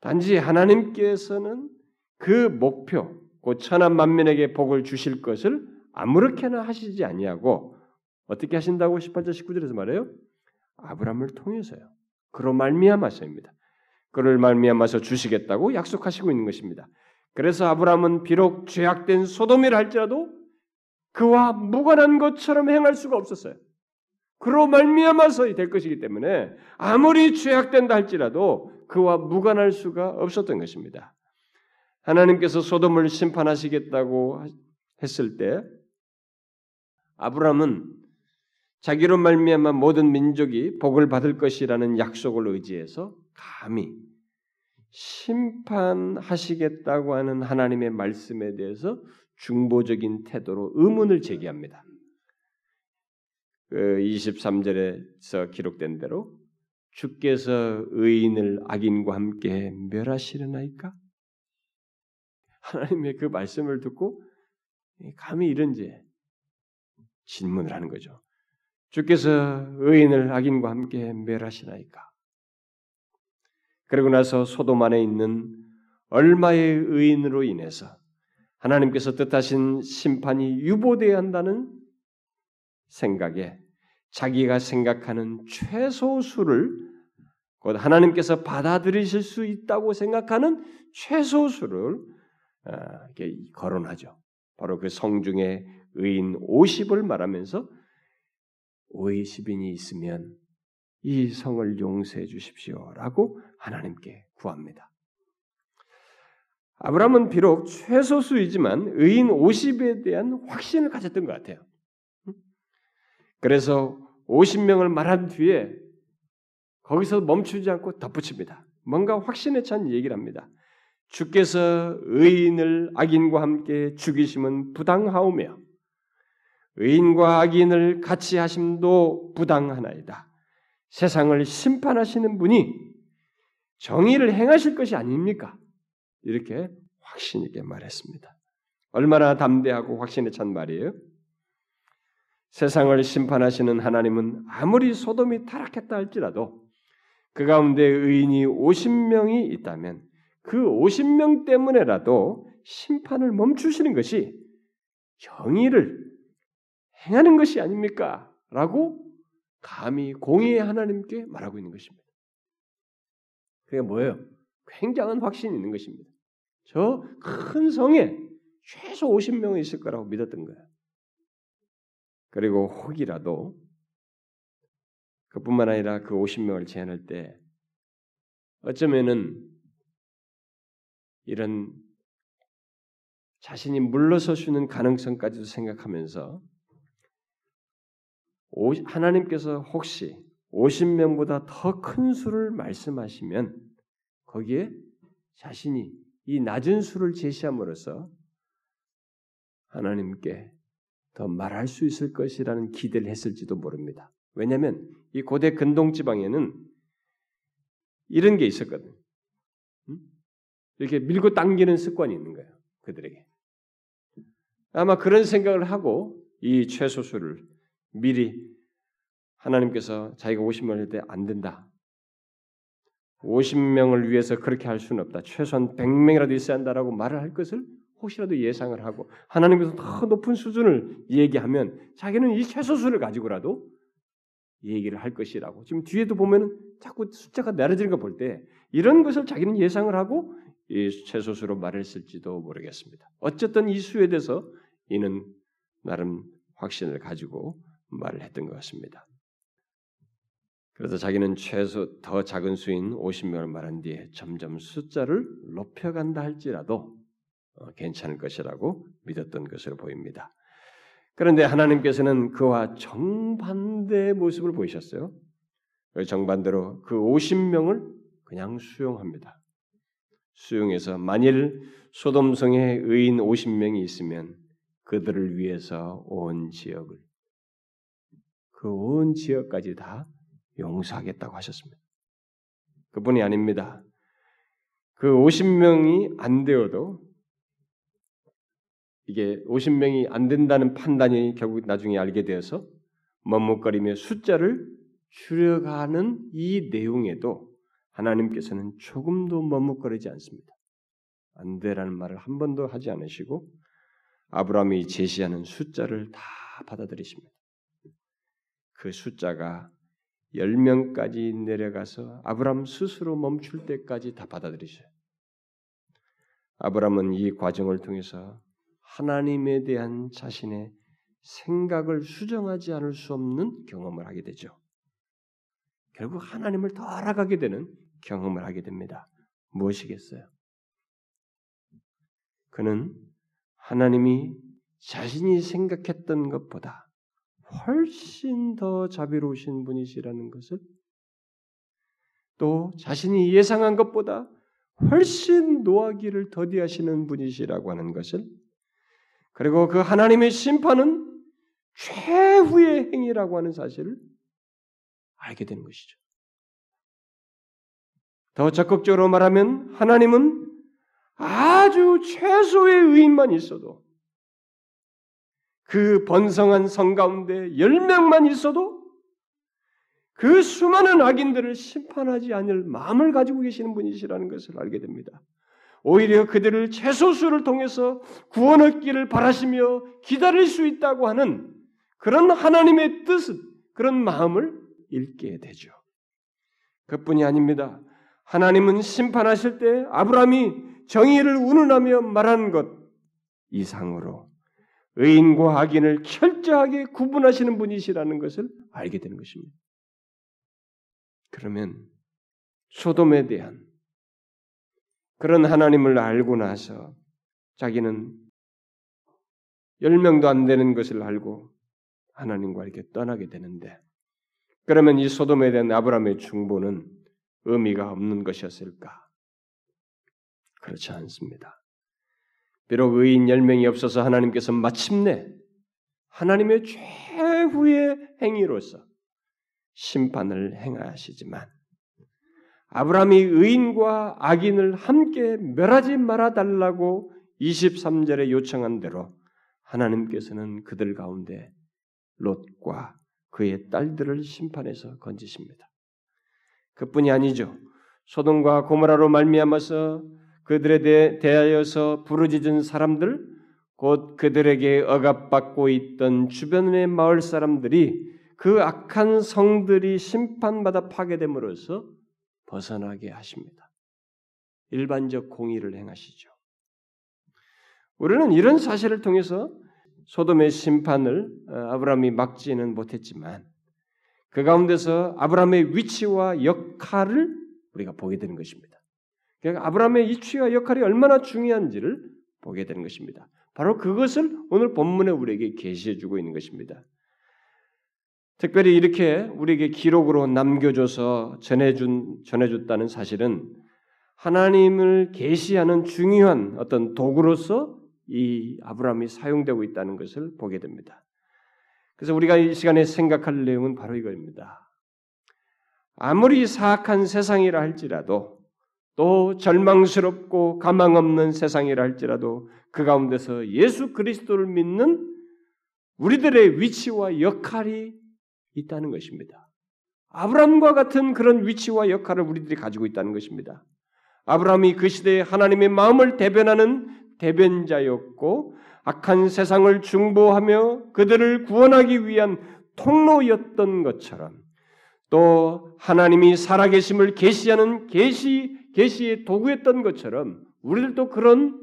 S1: 단지 하나님께서는 그 목표, 곧 천한 만민에게 복을 주실 것을 아무렇게나 하시지 아니하고 어떻게 하신다고 18절 19절에서 말해요? 아브라함을 통해서요. 그로 말미암아서입니다. 그를 말미암아서 주시겠다고 약속하시고 있는 것입니다. 그래서 아브라함은 비록 죄악된 소돔이라 할지라도 그와 무관한 것처럼 행할 수가 없었어요. 그로 말미암아서 될 것이기 때문에 아무리 죄악된다 할지라도 그와 무관할 수가 없었던 것입니다. 하나님께서 소돔을 심판하시겠다고 했을 때 아브라함은 자기로 말미암아 모든 민족이 복을 받을 것이라는 약속을 의지해서 감히 심판하시겠다고 하는 하나님의 말씀에 대해서 중보적인 태도로 의문을 제기합니다. 그 23절에서 기록된 대로 주께서 의인을 악인과 함께 멸하시려나이까? 하나님의 그 말씀을 듣고 감히 이런 제 질문을 하는 거죠. 주께서 의인을 악인과 함께 멸하시나이까? 그러고 나서 소돔 안에 있는 얼마의 의인으로 인해서 하나님께서 뜻하신 심판이 유보되어야 한다는 생각에 자기가 생각하는 최소수를 곧 하나님께서 받아들이실 수 있다고 생각하는 최소수를 어, 이렇게 거론하죠. 바로 그 성중의 의인 50을 말하면서 50인이 있으면 이 성을 용서해 주십시오라고 하나님께 구합니다. 아브라함은 비록 최소수이지만 의인 50에 대한 확신을 가졌던 것 같아요. 그래서 50명을 말한 뒤에 거기서 멈추지 않고 덧붙입니다. 뭔가 확신에 찬 얘기를 합니다. 주께서 의인을 악인과 함께 죽이심은 부당하오며 의인과 악인을 같이 하심도 부당하나이다. 세상을 심판하시는 분이 정의를 행하실 것이 아닙니까? 이렇게 확신 있게 말했습니다. 얼마나 담대하고 확신에 찬 말이에요? 세상을 심판하시는 하나님은 아무리 소돔이 타락했다 할지라도 그 가운데 의인이 50명이 있다면 그 50명 때문에라도 심판을 멈추시는 것이 정의를 행하는 것이 아닙니까? 라고 감히 공의의 하나님께 말하고 있는 것입니다. 그게 뭐예요? 굉장한 확신이 있는 것입니다. 저 큰 성에 최소 50명이 있을 거라고 믿었던 거예요. 그리고 혹이라도 그뿐만 아니라 그 50명을 제한할 때 어쩌면은 이런 자신이 물러설 수 있는 가능성까지도 생각하면서 하나님께서 혹시 50명보다 더 큰 수를 말씀하시면 거기에 자신이 이 낮은 수를 제시함으로써 하나님께 더 말할 수 있을 것이라는 기대를 했을지도 모릅니다. 왜냐하면 이 고대 근동 지방에는 이런 게 있었거든. 이렇게 밀고 당기는 습관이 있는 거예요. 그들에게. 아마 그런 생각을 하고 이 최소수를 미리 하나님께서 자기가 50명을 할 때 안 된다. 50명을 위해서 그렇게 할 수는 없다. 최소한 100명이라도 있어야 한다라고 말을 할 것을 혹시라도 예상을 하고 하나님께서 더 높은 수준을 얘기하면 자기는 이 최소수를 가지고라도 얘기를 할 것이라고. 지금 뒤에도 보면은 자꾸 숫자가 내려지는 거볼때 이런 것을 자기는 예상을 하고 이 최소수로 말했을지도 모르겠습니다. 어쨌든 이 수에 대해서 이는 나름 확신을 가지고 말을 했던 것 같습니다. 그래서 자기는 최소 더 작은 수인 50명을 말한 뒤에 점점 숫자를 높여간다 할지라도 어, 괜찮을 것이라고 믿었던 것으로 보입니다. 그런데 하나님께서는 그와 정반대의 모습을 보이셨어요. 정반대로 그 50명을 그냥 수용합니다. 수용해서 만일 소돔성에 의인 50명이 있으면 그들을 위해서 온 지역을 그 온 지역까지 다 용서하겠다고 하셨습니다. 그뿐이 아닙니다. 그 50명이 안 되어도 이게 50명이 안 된다는 판단이 결국 나중에 알게 되어서 머뭇거리며 숫자를 줄여가는 이 내용에도 하나님께서는 조금도 머뭇거리지 않습니다. 안 되라는 말을 한 번도 하지 않으시고 아브라함이 제시하는 숫자를 다 받아들이십니다. 그 숫자가 10명까지 내려가서 아브람 스스로 멈출 때까지 다 받아들이셔요. 아브람은 이 과정을 통해서 하나님에 대한 자신의 생각을 수정하지 않을 수 없는 경험을 하게 되죠. 결국 하나님을 더 알아가게 되는 경험을 하게 됩니다. 무엇이겠어요? 그는 하나님이 자신이 생각했던 것보다 훨씬 더 자비로우신 분이시라는 것을 또 자신이 예상한 것보다 훨씬 노하기를 더디하시는 분이시라고 하는 것을 그리고 그 하나님의 심판은 최후의 행위라고 하는 사실을 알게 되는 것이죠. 더 적극적으로 말하면 하나님은 아주 최소의 의인만 있어도 그 번성한 성 가운데 10명만 있어도 그 수많은 악인들을 심판하지 않을 마음을 가지고 계시는 분이시라는 것을 알게 됩니다. 오히려 그들을 최소수를 통해서 구원 얻기를 바라시며 기다릴 수 있다고 하는 그런 하나님의 뜻, 그런 마음을 읽게 되죠. 그뿐이 아닙니다. 하나님은 심판하실 때 아브라함이 정의를 운운하며 말한 것 이상으로 의인과 악인을 철저하게 구분하시는 분이시라는 것을 알게 되는 것입니다. 그러면 소돔에 대한 그런 하나님을 알고 나서 자기는 열 명도 안 되는 것을 알고 하나님과 이렇게 떠나게 되는데 그러면 이 소돔에 대한 아브라함의 중보는 의미가 없는 것이었을까? 그렇지 않습니다. 비록 의인 10명이 없어서 하나님께서 마침내 하나님의 최후의 행위로서 심판을 행하시지만 아브라함이 의인과 악인을 함께 멸하지 말아 달라고 23절에 요청한 대로 하나님께서는 그들 가운데 롯과 그의 딸들을 심판해서 건지십니다. 그뿐이 아니죠. 소돔과 고모라로 말미암아서 그들에 대하여서 부르짖은 사람들, 곧 그들에게 억압받고 있던 주변의 마을 사람들이 그 악한 성들이 심판받아 파괴됨으로써 벗어나게 하십니다. 일반적 공의를 행하시죠. 우리는 이런 사실을 통해서 소돔의 심판을 어, 아브라함이 막지는 못했지만 그 가운데서 아브라함의 위치와 역할을 우리가 보게 되는 것입니다. 그러니까 아브라함의 이치와 역할이 얼마나 중요한지를 보게 되는 것입니다. 바로 그것을 오늘 본문에 우리에게 계시해 주고 있는 것입니다. 특별히 이렇게 우리에게 기록으로 남겨줘서 전해준 전해줬다는 사실은 하나님을 계시하는 중요한 어떤 도구로서 이 아브라함이 사용되고 있다는 것을 보게 됩니다. 그래서 우리가 이 시간에 생각할 내용은 바로 이거입니다. 아무리 사악한 세상이라 할지라도 또 절망스럽고 가망 없는 세상이라 할지라도 그 가운데서 예수 그리스도를 믿는 우리들의 위치와 역할이 있다는 것입니다. 아브라함과 같은 그런 위치와 역할을 우리들이 가지고 있다는 것입니다. 아브라함이 그 시대에 하나님의 마음을 대변하는 대변자였고 악한 세상을 중보하며 그들을 구원하기 위한 통로였던 것처럼 또 하나님이 살아계심을 계시하는 계시 계시의 도구였던 것처럼 우리들도 그런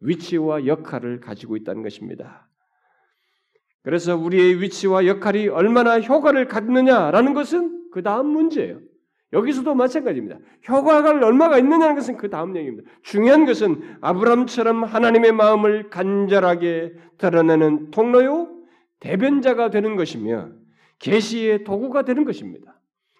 S1: 위치와 역할을 가지고 있다는 것입니다. 그래서 우리의 위치와 역할이 얼마나 효과를 갖느냐라는 것은 그 다음 문제예요. 여기서도 마찬가지입니다. 효과가 얼마가 있느냐는 것은 그 다음 얘기입니다. 중요한 것은 아브람처럼 하나님의 마음을 간절하게 드러내는 통로요 대변자가 되는 것이며 계시의 도구가 되는 것입니다.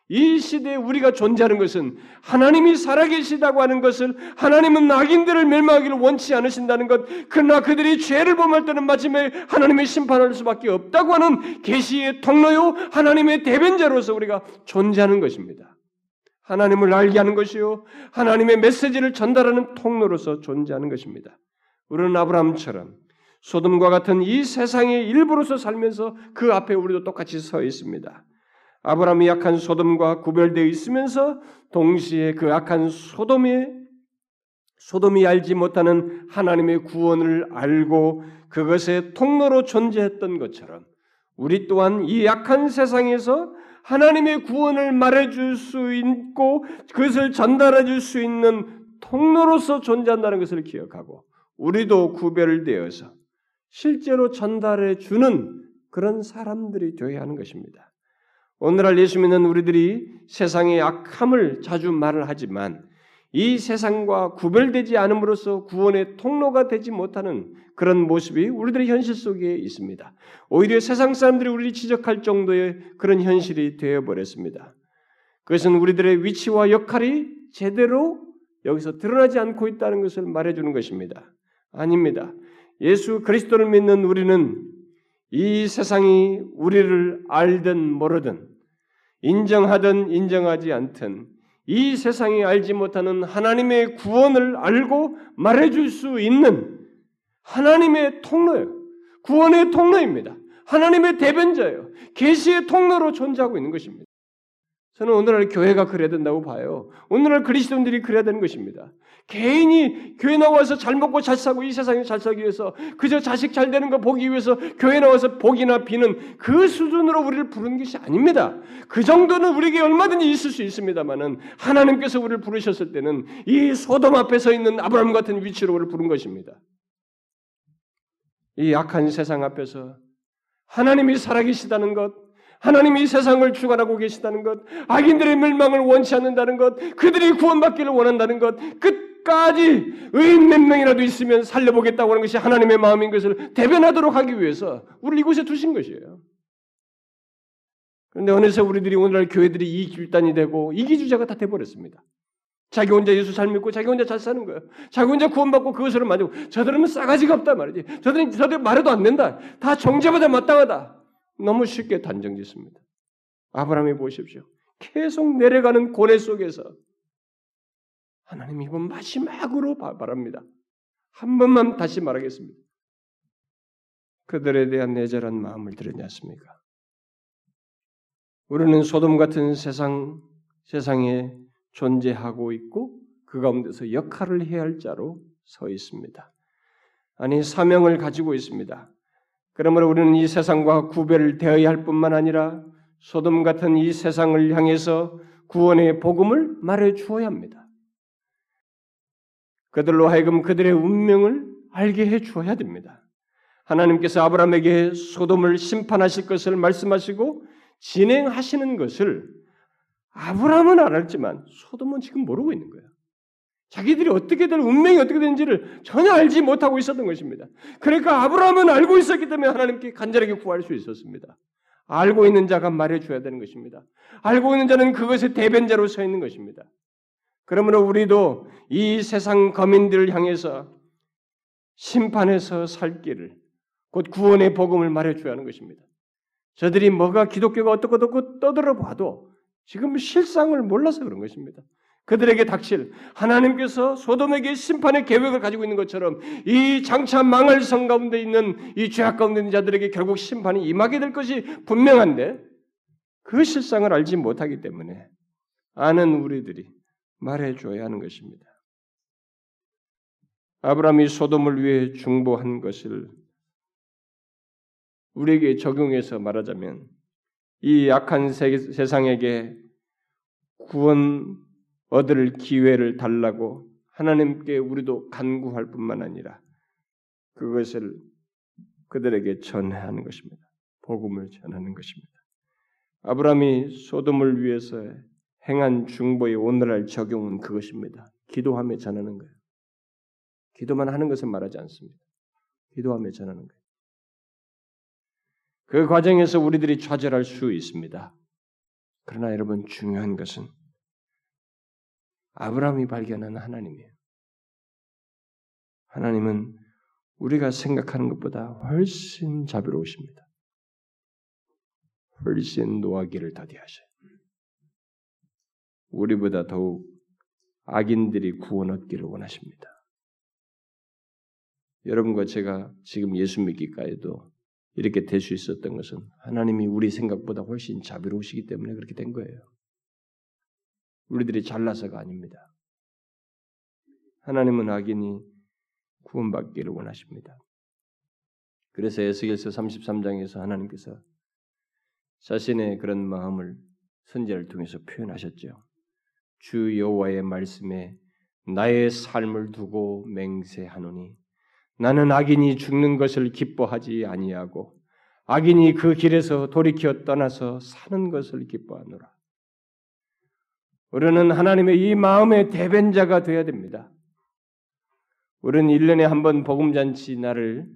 S1: 이 시대에 우리가 존재하는 것은 하나님이 살아계시다고 하는 것을 하나님은 악인들을 멸망하기를 원치 않으신다는 것, 그러나 그들이 죄를 범할 때는 마침에 하나님의 심판할 수밖에 없다고 하는 계시의 통로요 하나님의 대변자로서 우리가 존재하는 것입니다. 하나님을 알게 하는 것이요 하나님의 메시지를 전달하는 통로로서 존재하는 것입니다. 우리는 아브라함처럼 소돔과 같은 이 세상의 일부로서 살면서 그 앞에 우리도 똑같이 서 있습니다. 아브라함이 약한 소돔과 구별되어 있으면서 동시에 그 악한 소돔의 소돔이 알지 못하는 하나님의 구원을 알고 그것의 통로로 존재했던 것처럼 우리 또한 이 약한 세상에서 하나님의 구원을 말해줄 수 있고 그것을 전달해 줄 수 있는 통로로서 존재한다는 것을 기억하고 우리도 구별되어서 실제로 전달해 주는 그런 사람들이 되어야 하는 것입니다. 오늘날 예수 믿는 우리들이 세상의 악함을 자주 말을 하지만 이 세상과 구별되지 않음으로써 구원의 통로가 되지 못하는 그런 모습이 우리들의 현실 속에 있습니다. 오히려 세상 사람들이 우리를 지적할 정도의 그런 현실이 되어버렸습니다. 그것은 우리들의 위치와 역할이 제대로 여기서 드러나지 않고 있다는 것을 말해주는 것입니다. 아닙니다. 예수 그리스도를 믿는 우리는 이 세상이 우리를 알든 모르든 인정하든 인정하지 않든 이 세상이 알지 못하는 하나님의 구원을 알고 말해줄 수 있는 하나님의 통로예요. 구원의 통로입니다. 하나님의 대변자예요. 계시의 통로로 존재하고 있는 것입니다. 저는 오늘날 교회가 그래야 된다고 봐요. 오늘날 그리스도인들이 그래야 되는 것입니다. 개인이 교회 나와서 잘 먹고 잘 사고 이 세상에 잘 살기 위해서 그저 자식 잘 되는 거 보기 위해서 교회 나와서 복이나 비는 그 수준으로 우리를 부르는 것이 아닙니다. 그 정도는 우리에게 얼마든지 있을 수 있습니다만은 하나님께서 우리를 부르셨을 때는 이 소돔 앞에 서 있는 아브라함 같은 위치로 우리를 부른 것입니다. 이 악한 세상 앞에서 하나님이 살아계시다는 것, 하나님이 세상을 주관하고 계시다는 것, 악인들의 멸망을 원치 않는다는 것, 그들이 구원받기를 원한다는 것, 끝까지 의인 몇 명이라도 있으면 살려보겠다고 하는 것이 하나님의 마음인 것을 대변하도록 하기 위해서 우리를 이곳에 두신 것이에요. 그런데 어느새 우리들이 오늘날 교회들이 이 길단이 되고 이기주자가 다 돼버렸습니다. 자기 혼자 예수 잘 믿고 자기 혼자 잘 사는 거예요. 자기 혼자 구원받고 그것으로 만들고 저들은 싸가지가 없단 말이지. 저들은 저들 말해도 안 된다. 다 정죄받아 마땅하다. 너무 쉽게 단정 짓습니다. 아브라함이 보십시오. 계속 내려가는 고뇌 속에서 하나님 이번 마지막으로 바랍니다. 한 번만 다시 말하겠습니다. 그들에 대한 내절한 마음을 들었지 않습니까? 우리는 소돔 같은 세상 세상에 존재하고 있고 그 가운데서 역할을 해야 할 자로 서 있습니다. 아니 사명을 가지고 있습니다. 그러므로 우리는 이 세상과 구별되어야 할 뿐만 아니라 소돔 같은 이 세상을 향해서 구원의 복음을 말해 주어야 합니다. 그들로 하여금 그들의 운명을 알게 해 주어야 됩니다. 하나님께서 아브라함에게 소돔을 심판하실 것을 말씀하시고 진행하시는 것을 아브라함은 알았지만 소돔은 지금 모르고 있는 거예요. 자기들이 어떻게 될 운명이 어떻게 되는지를 전혀 알지 못하고 있었던 것입니다. 그러니까 아브라함은 알고 있었기 때문에 하나님께 간절하게 구할 수 있었습니다. 알고 있는 자가 말해 줘야 되는 것입니다. 알고 있는 자는 그것의 대변자로 서 있는 것입니다. 그러므로 우리도 이 세상 거민들을 향해서 심판에서 살 길을 곧 구원의 복음을 말해줘야 하는 것입니다. 저들이 뭐가 기독교가 어떻고 어떻고 떠들어 봐도 지금 실상을 몰라서 그런 것입니다. 그들에게 닥칠 하나님께서 소돔에게 심판의 계획을 가지고 있는 것처럼 이 장차 망할 성 가운데 있는 이 죄악 가운데 있는 자들에게 결국 심판이 임하게 될 것이 분명한데 그 실상을 알지 못하기 때문에 아는 우리들이 말해줘야 하는 것입니다. 아브라함이 소돔을 위해 중보한 것을 우리에게 적용해서 말하자면 이 악한 세상에게 구원 얻을 기회를 달라고 하나님께 우리도 간구할 뿐만 아니라 그것을 그들에게 전하는 것입니다. 복음을 전하는 것입니다. 아브라함이 소돔을 위해서 행한 중보의 오늘날 적용은 그것입니다. 기도하며 전하는 거예요. 기도만 하는 것은 말하지 않습니다. 기도하며 전하는 거예요. 그 과정에서 우리들이 좌절할 수 있습니다. 그러나 여러분 중요한 것은 아브라함이 발견한 하나님이에요. 하나님은 우리가 생각하는 것보다 훨씬 자비로우십니다. 훨씬 노하기를 더디하셔요. 우리보다 더욱 악인들이 구원 얻기를 원하십니다. 여러분과 제가 지금 예수 믿기까지도 이렇게 될 수 있었던 것은 하나님이 우리 생각보다 훨씬 자비로우시기 때문에 그렇게 된 거예요. 우리들이 잘나서가 아닙니다. 하나님은 악인이 구원받기를 원하십니다. 그래서 에스겔서 33장에서 하나님께서 자신의 그런 마음을 선제를 통해서 표현하셨죠. 주 여호와의 말씀에 나의 삶을 두고 맹세하노니 나는 악인이 죽는 것을 기뻐하지 아니하고 악인이 그 길에서 돌이켜 떠나서 사는 것을 기뻐하노라. 우리는 하나님의 이 마음의 대변자가 되어야 됩니다. 우리는 1년에 한 번 복음잔치 날을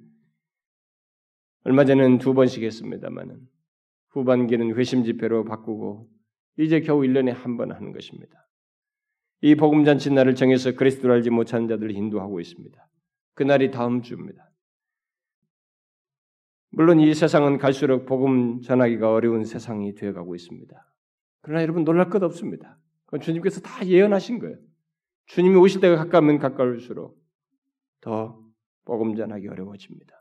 S1: 얼마 전에는 두 번씩 했습니다만은 후반기는 회심 집회로 바꾸고 이제 겨우 1년에 한 번 하는 것입니다. 이 복음잔치 날을 정해서 그리스도를 알지 못하는 자들을 인도하고 있습니다. 그날이 다음 주입니다. 물론 이 세상은 갈수록 복음 전하기가 어려운 세상이 되어가고 있습니다. 그러나 여러분 놀랄 것 없습니다. 그건 주님께서 다 예언하신 거예요. 주님이 오실 때가 가까우면 가까울수록 더 전하기 어려워집니다.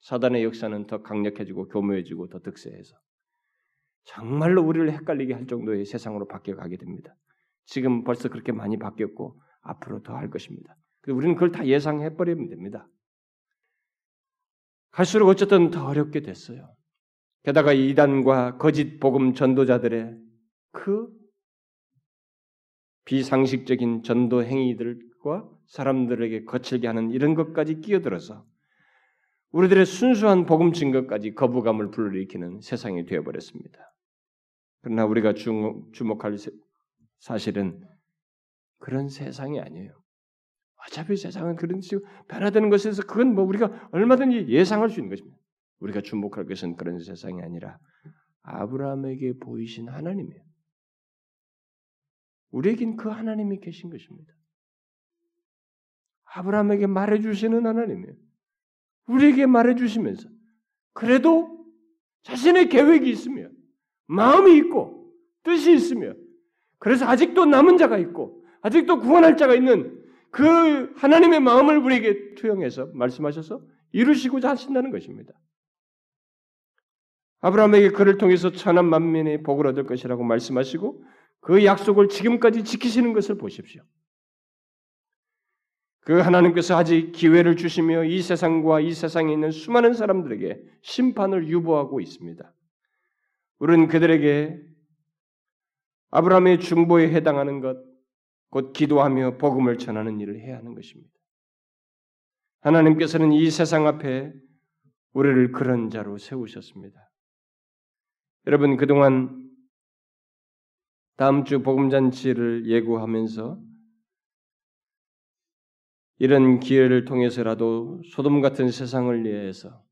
S1: 사단의 역사는 더 강력해지고 교묘해지고 더 득세해서 정말로 우리를 헷갈리게 할 정도의 세상으로 바뀌어 가게 됩니다. 지금 벌써 그렇게 많이 바뀌었고 앞으로 더 할 것입니다. 우리는 그걸 다 예상해 버리면 됩니다. 갈수록 어쨌든 더 어렵게 됐어요. 게다가 이단과 거짓 복음 전도자들의 그 비상식적인 전도 행위들과 사람들에게 거칠게 하는 이런 것까지 끼어들어서 우리들의 순수한 복음 증거까지 거부감을 불러일으키는 세상이 되어버렸습니다. 그러나 우리가 주목할 사실은 그런 세상이 아니에요. 어차피 세상은 그런 식으로 변화되는 것에서 그건 뭐 우리가 얼마든지 예상할 수 있는 것입니다. 우리가 주목할 것은 그런 세상이 아니라 아브라함에게 보이신 하나님이에요. 우리에겐 그 하나님이 계신 것입니다. 아브라함에게 말해주시는 하나님이에요. 우리에게 말해주시면서 그래도 자신의 계획이 있으며 마음이 있고 뜻이 있으며 그래서 아직도 남은 자가 있고 아직도 구원할 자가 있는 그 하나님의 마음을 우리에게 투영해서 말씀하셔서 이루시고자 하신다는 것입니다. 아브라함에게 그를 통해서 천한 만민의 복을 얻을 것이라고 말씀하시고 그 약속을 지금까지 지키시는 것을 보십시오. 그 하나님께서 아직 기회를 주시며 이 세상과 이 세상에 있는 수많은 사람들에게 심판을 유보하고 있습니다. 우리는 그들에게 아브라함의 중보에 해당하는 것, 곧 기도하며 복음을 전하는 일을 해야 하는 것입니다. 하나님께서는 이 세상 앞에 우리를 그런 자로 세우셨습니다. 여러분 그동안 다음 주 복음잔치를 예고하면서 이런 기회를 통해서라도 소돔 같은 세상을 위해서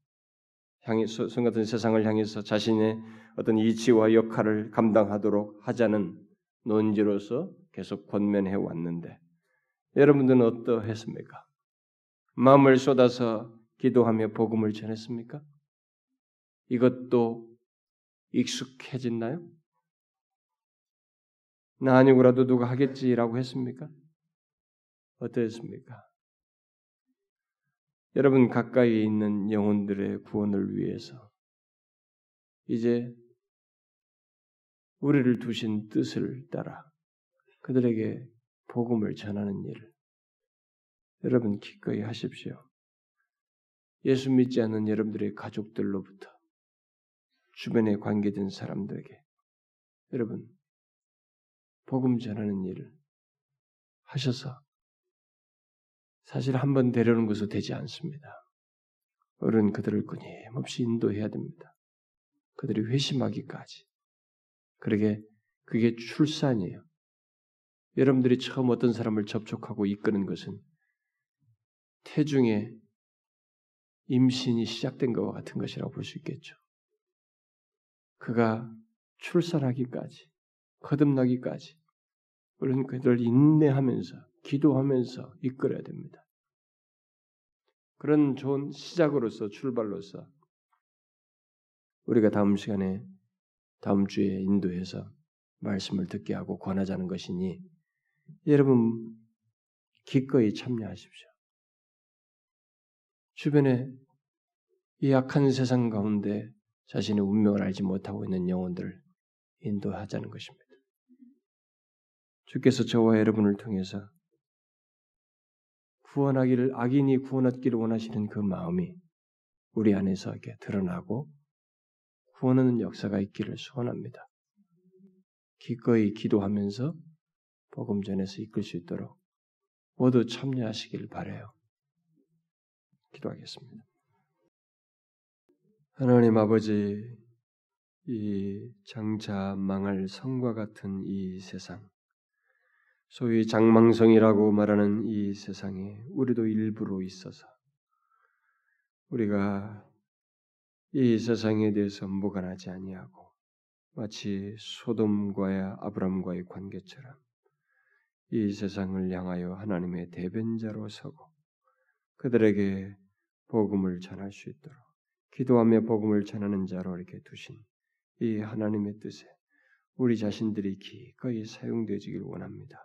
S1: 향해 소돔 같은 세상을 향해서 자신의 어떤 이치와 역할을 감당하도록 하자는 논지로서 계속 권면해 왔는데 여러분들은 어떠했습니까? 마음을 쏟아서 기도하며 복음을 전했습니까? 이것도 익숙해졌나요? 나 아니고라도 누가 하겠지라고 했습니까? 어떠했습니까? 여러분 가까이 있는 영혼들의 구원을 위해서 이제 우리를 두신 뜻을 따라 그들에게 복음을 전하는 일을 여러분 기꺼이 하십시오. 예수 믿지 않는 여러분들의 가족들로부터 주변에 관계된 사람들에게 여러분 복음 전하는 일을 하셔서 사실 한 번 데려오는 것으로 되지 않습니다. 어른 그들을 끊임없이 인도해야 됩니다. 그들이 회심하기까지. 그러게 그게 출산이에요. 여러분들이 처음 어떤 사람을 접촉하고 이끄는 것은 태중에 임신이 시작된 것과 같은 것이라고 볼 수 있겠죠. 그가 출산하기까지, 거듭나기까지, 우리는 그들을 인내하면서, 기도하면서 이끌어야 됩니다. 그런 좋은 시작으로서, 출발로서, 우리가 다음 시간에, 다음 주에 인도해서 말씀을 듣게 하고 권하자는 것이니, 여러분, 기꺼이 참여하십시오. 주변에 이 약한 세상 가운데 자신의 운명을 알지 못하고 있는 영혼들을 인도하자는 것입니다. 주께서 저와 여러분을 통해서 구원하기를 악인이 구원하기를 원하시는 그 마음이 우리 안에서 이렇게 드러나고 구원하는 역사가 있기를 소원합니다. 기꺼이 기도하면서 복음 전에서 이끌 수 있도록 모두 참여하시길 바래요. 기도하겠습니다. 하나님 아버지, 이 장차 망할 성과 같은 이 세상, 소위 장망성이라고 말하는 이 세상에 우리도 일부로 있어서 우리가 이 세상에 대해서 무관하지 아니하고 마치 소돔과의 아브람과의 관계처럼 이 세상을 향하여 하나님의 대변자로 서고 그들에게 복음을 전할 수 있도록 기도하며 복음을 전하는 자로 이렇게 두신 이 하나님의 뜻에 우리 자신들이 기꺼이 사용되어지길 원합니다.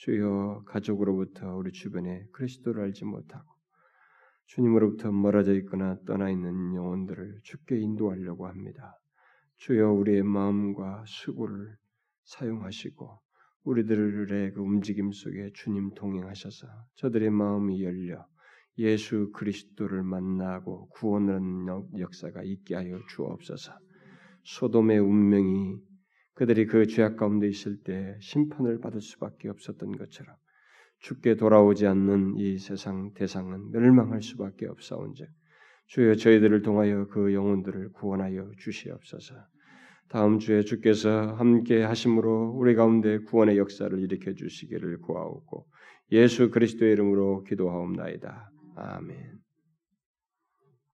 S1: 주여 가족으로부터 우리 주변에 그리스도를 알지 못하고 주님으로부터 멀어져 있거나 떠나 있는 영혼들을 주께 인도하려고 합니다. 주여 우리의 마음과 수고를 사용하시고 우리들의 그 움직임 속에 주님 동행하셔서 저들의 마음이 열려 예수 그리스도를 만나고 구원하는 역사가 있게 하여 주옵소서. 소돔의 운명이 그들이 그 죄악 가운데 있을 때 심판을 받을 수밖에 없었던 것처럼 죽게 돌아오지 않는 이 세상 대상은 멸망할 수밖에 없사온즉 주여 저희들을 통하여 그 영혼들을 구원하여 주시옵소서. 다음 주에 주께서 함께 하심으로 우리 가운데 구원의 역사를 일으켜 주시기를 구하옵고 예수 그리스도의 이름으로 기도하옵나이다. 아멘.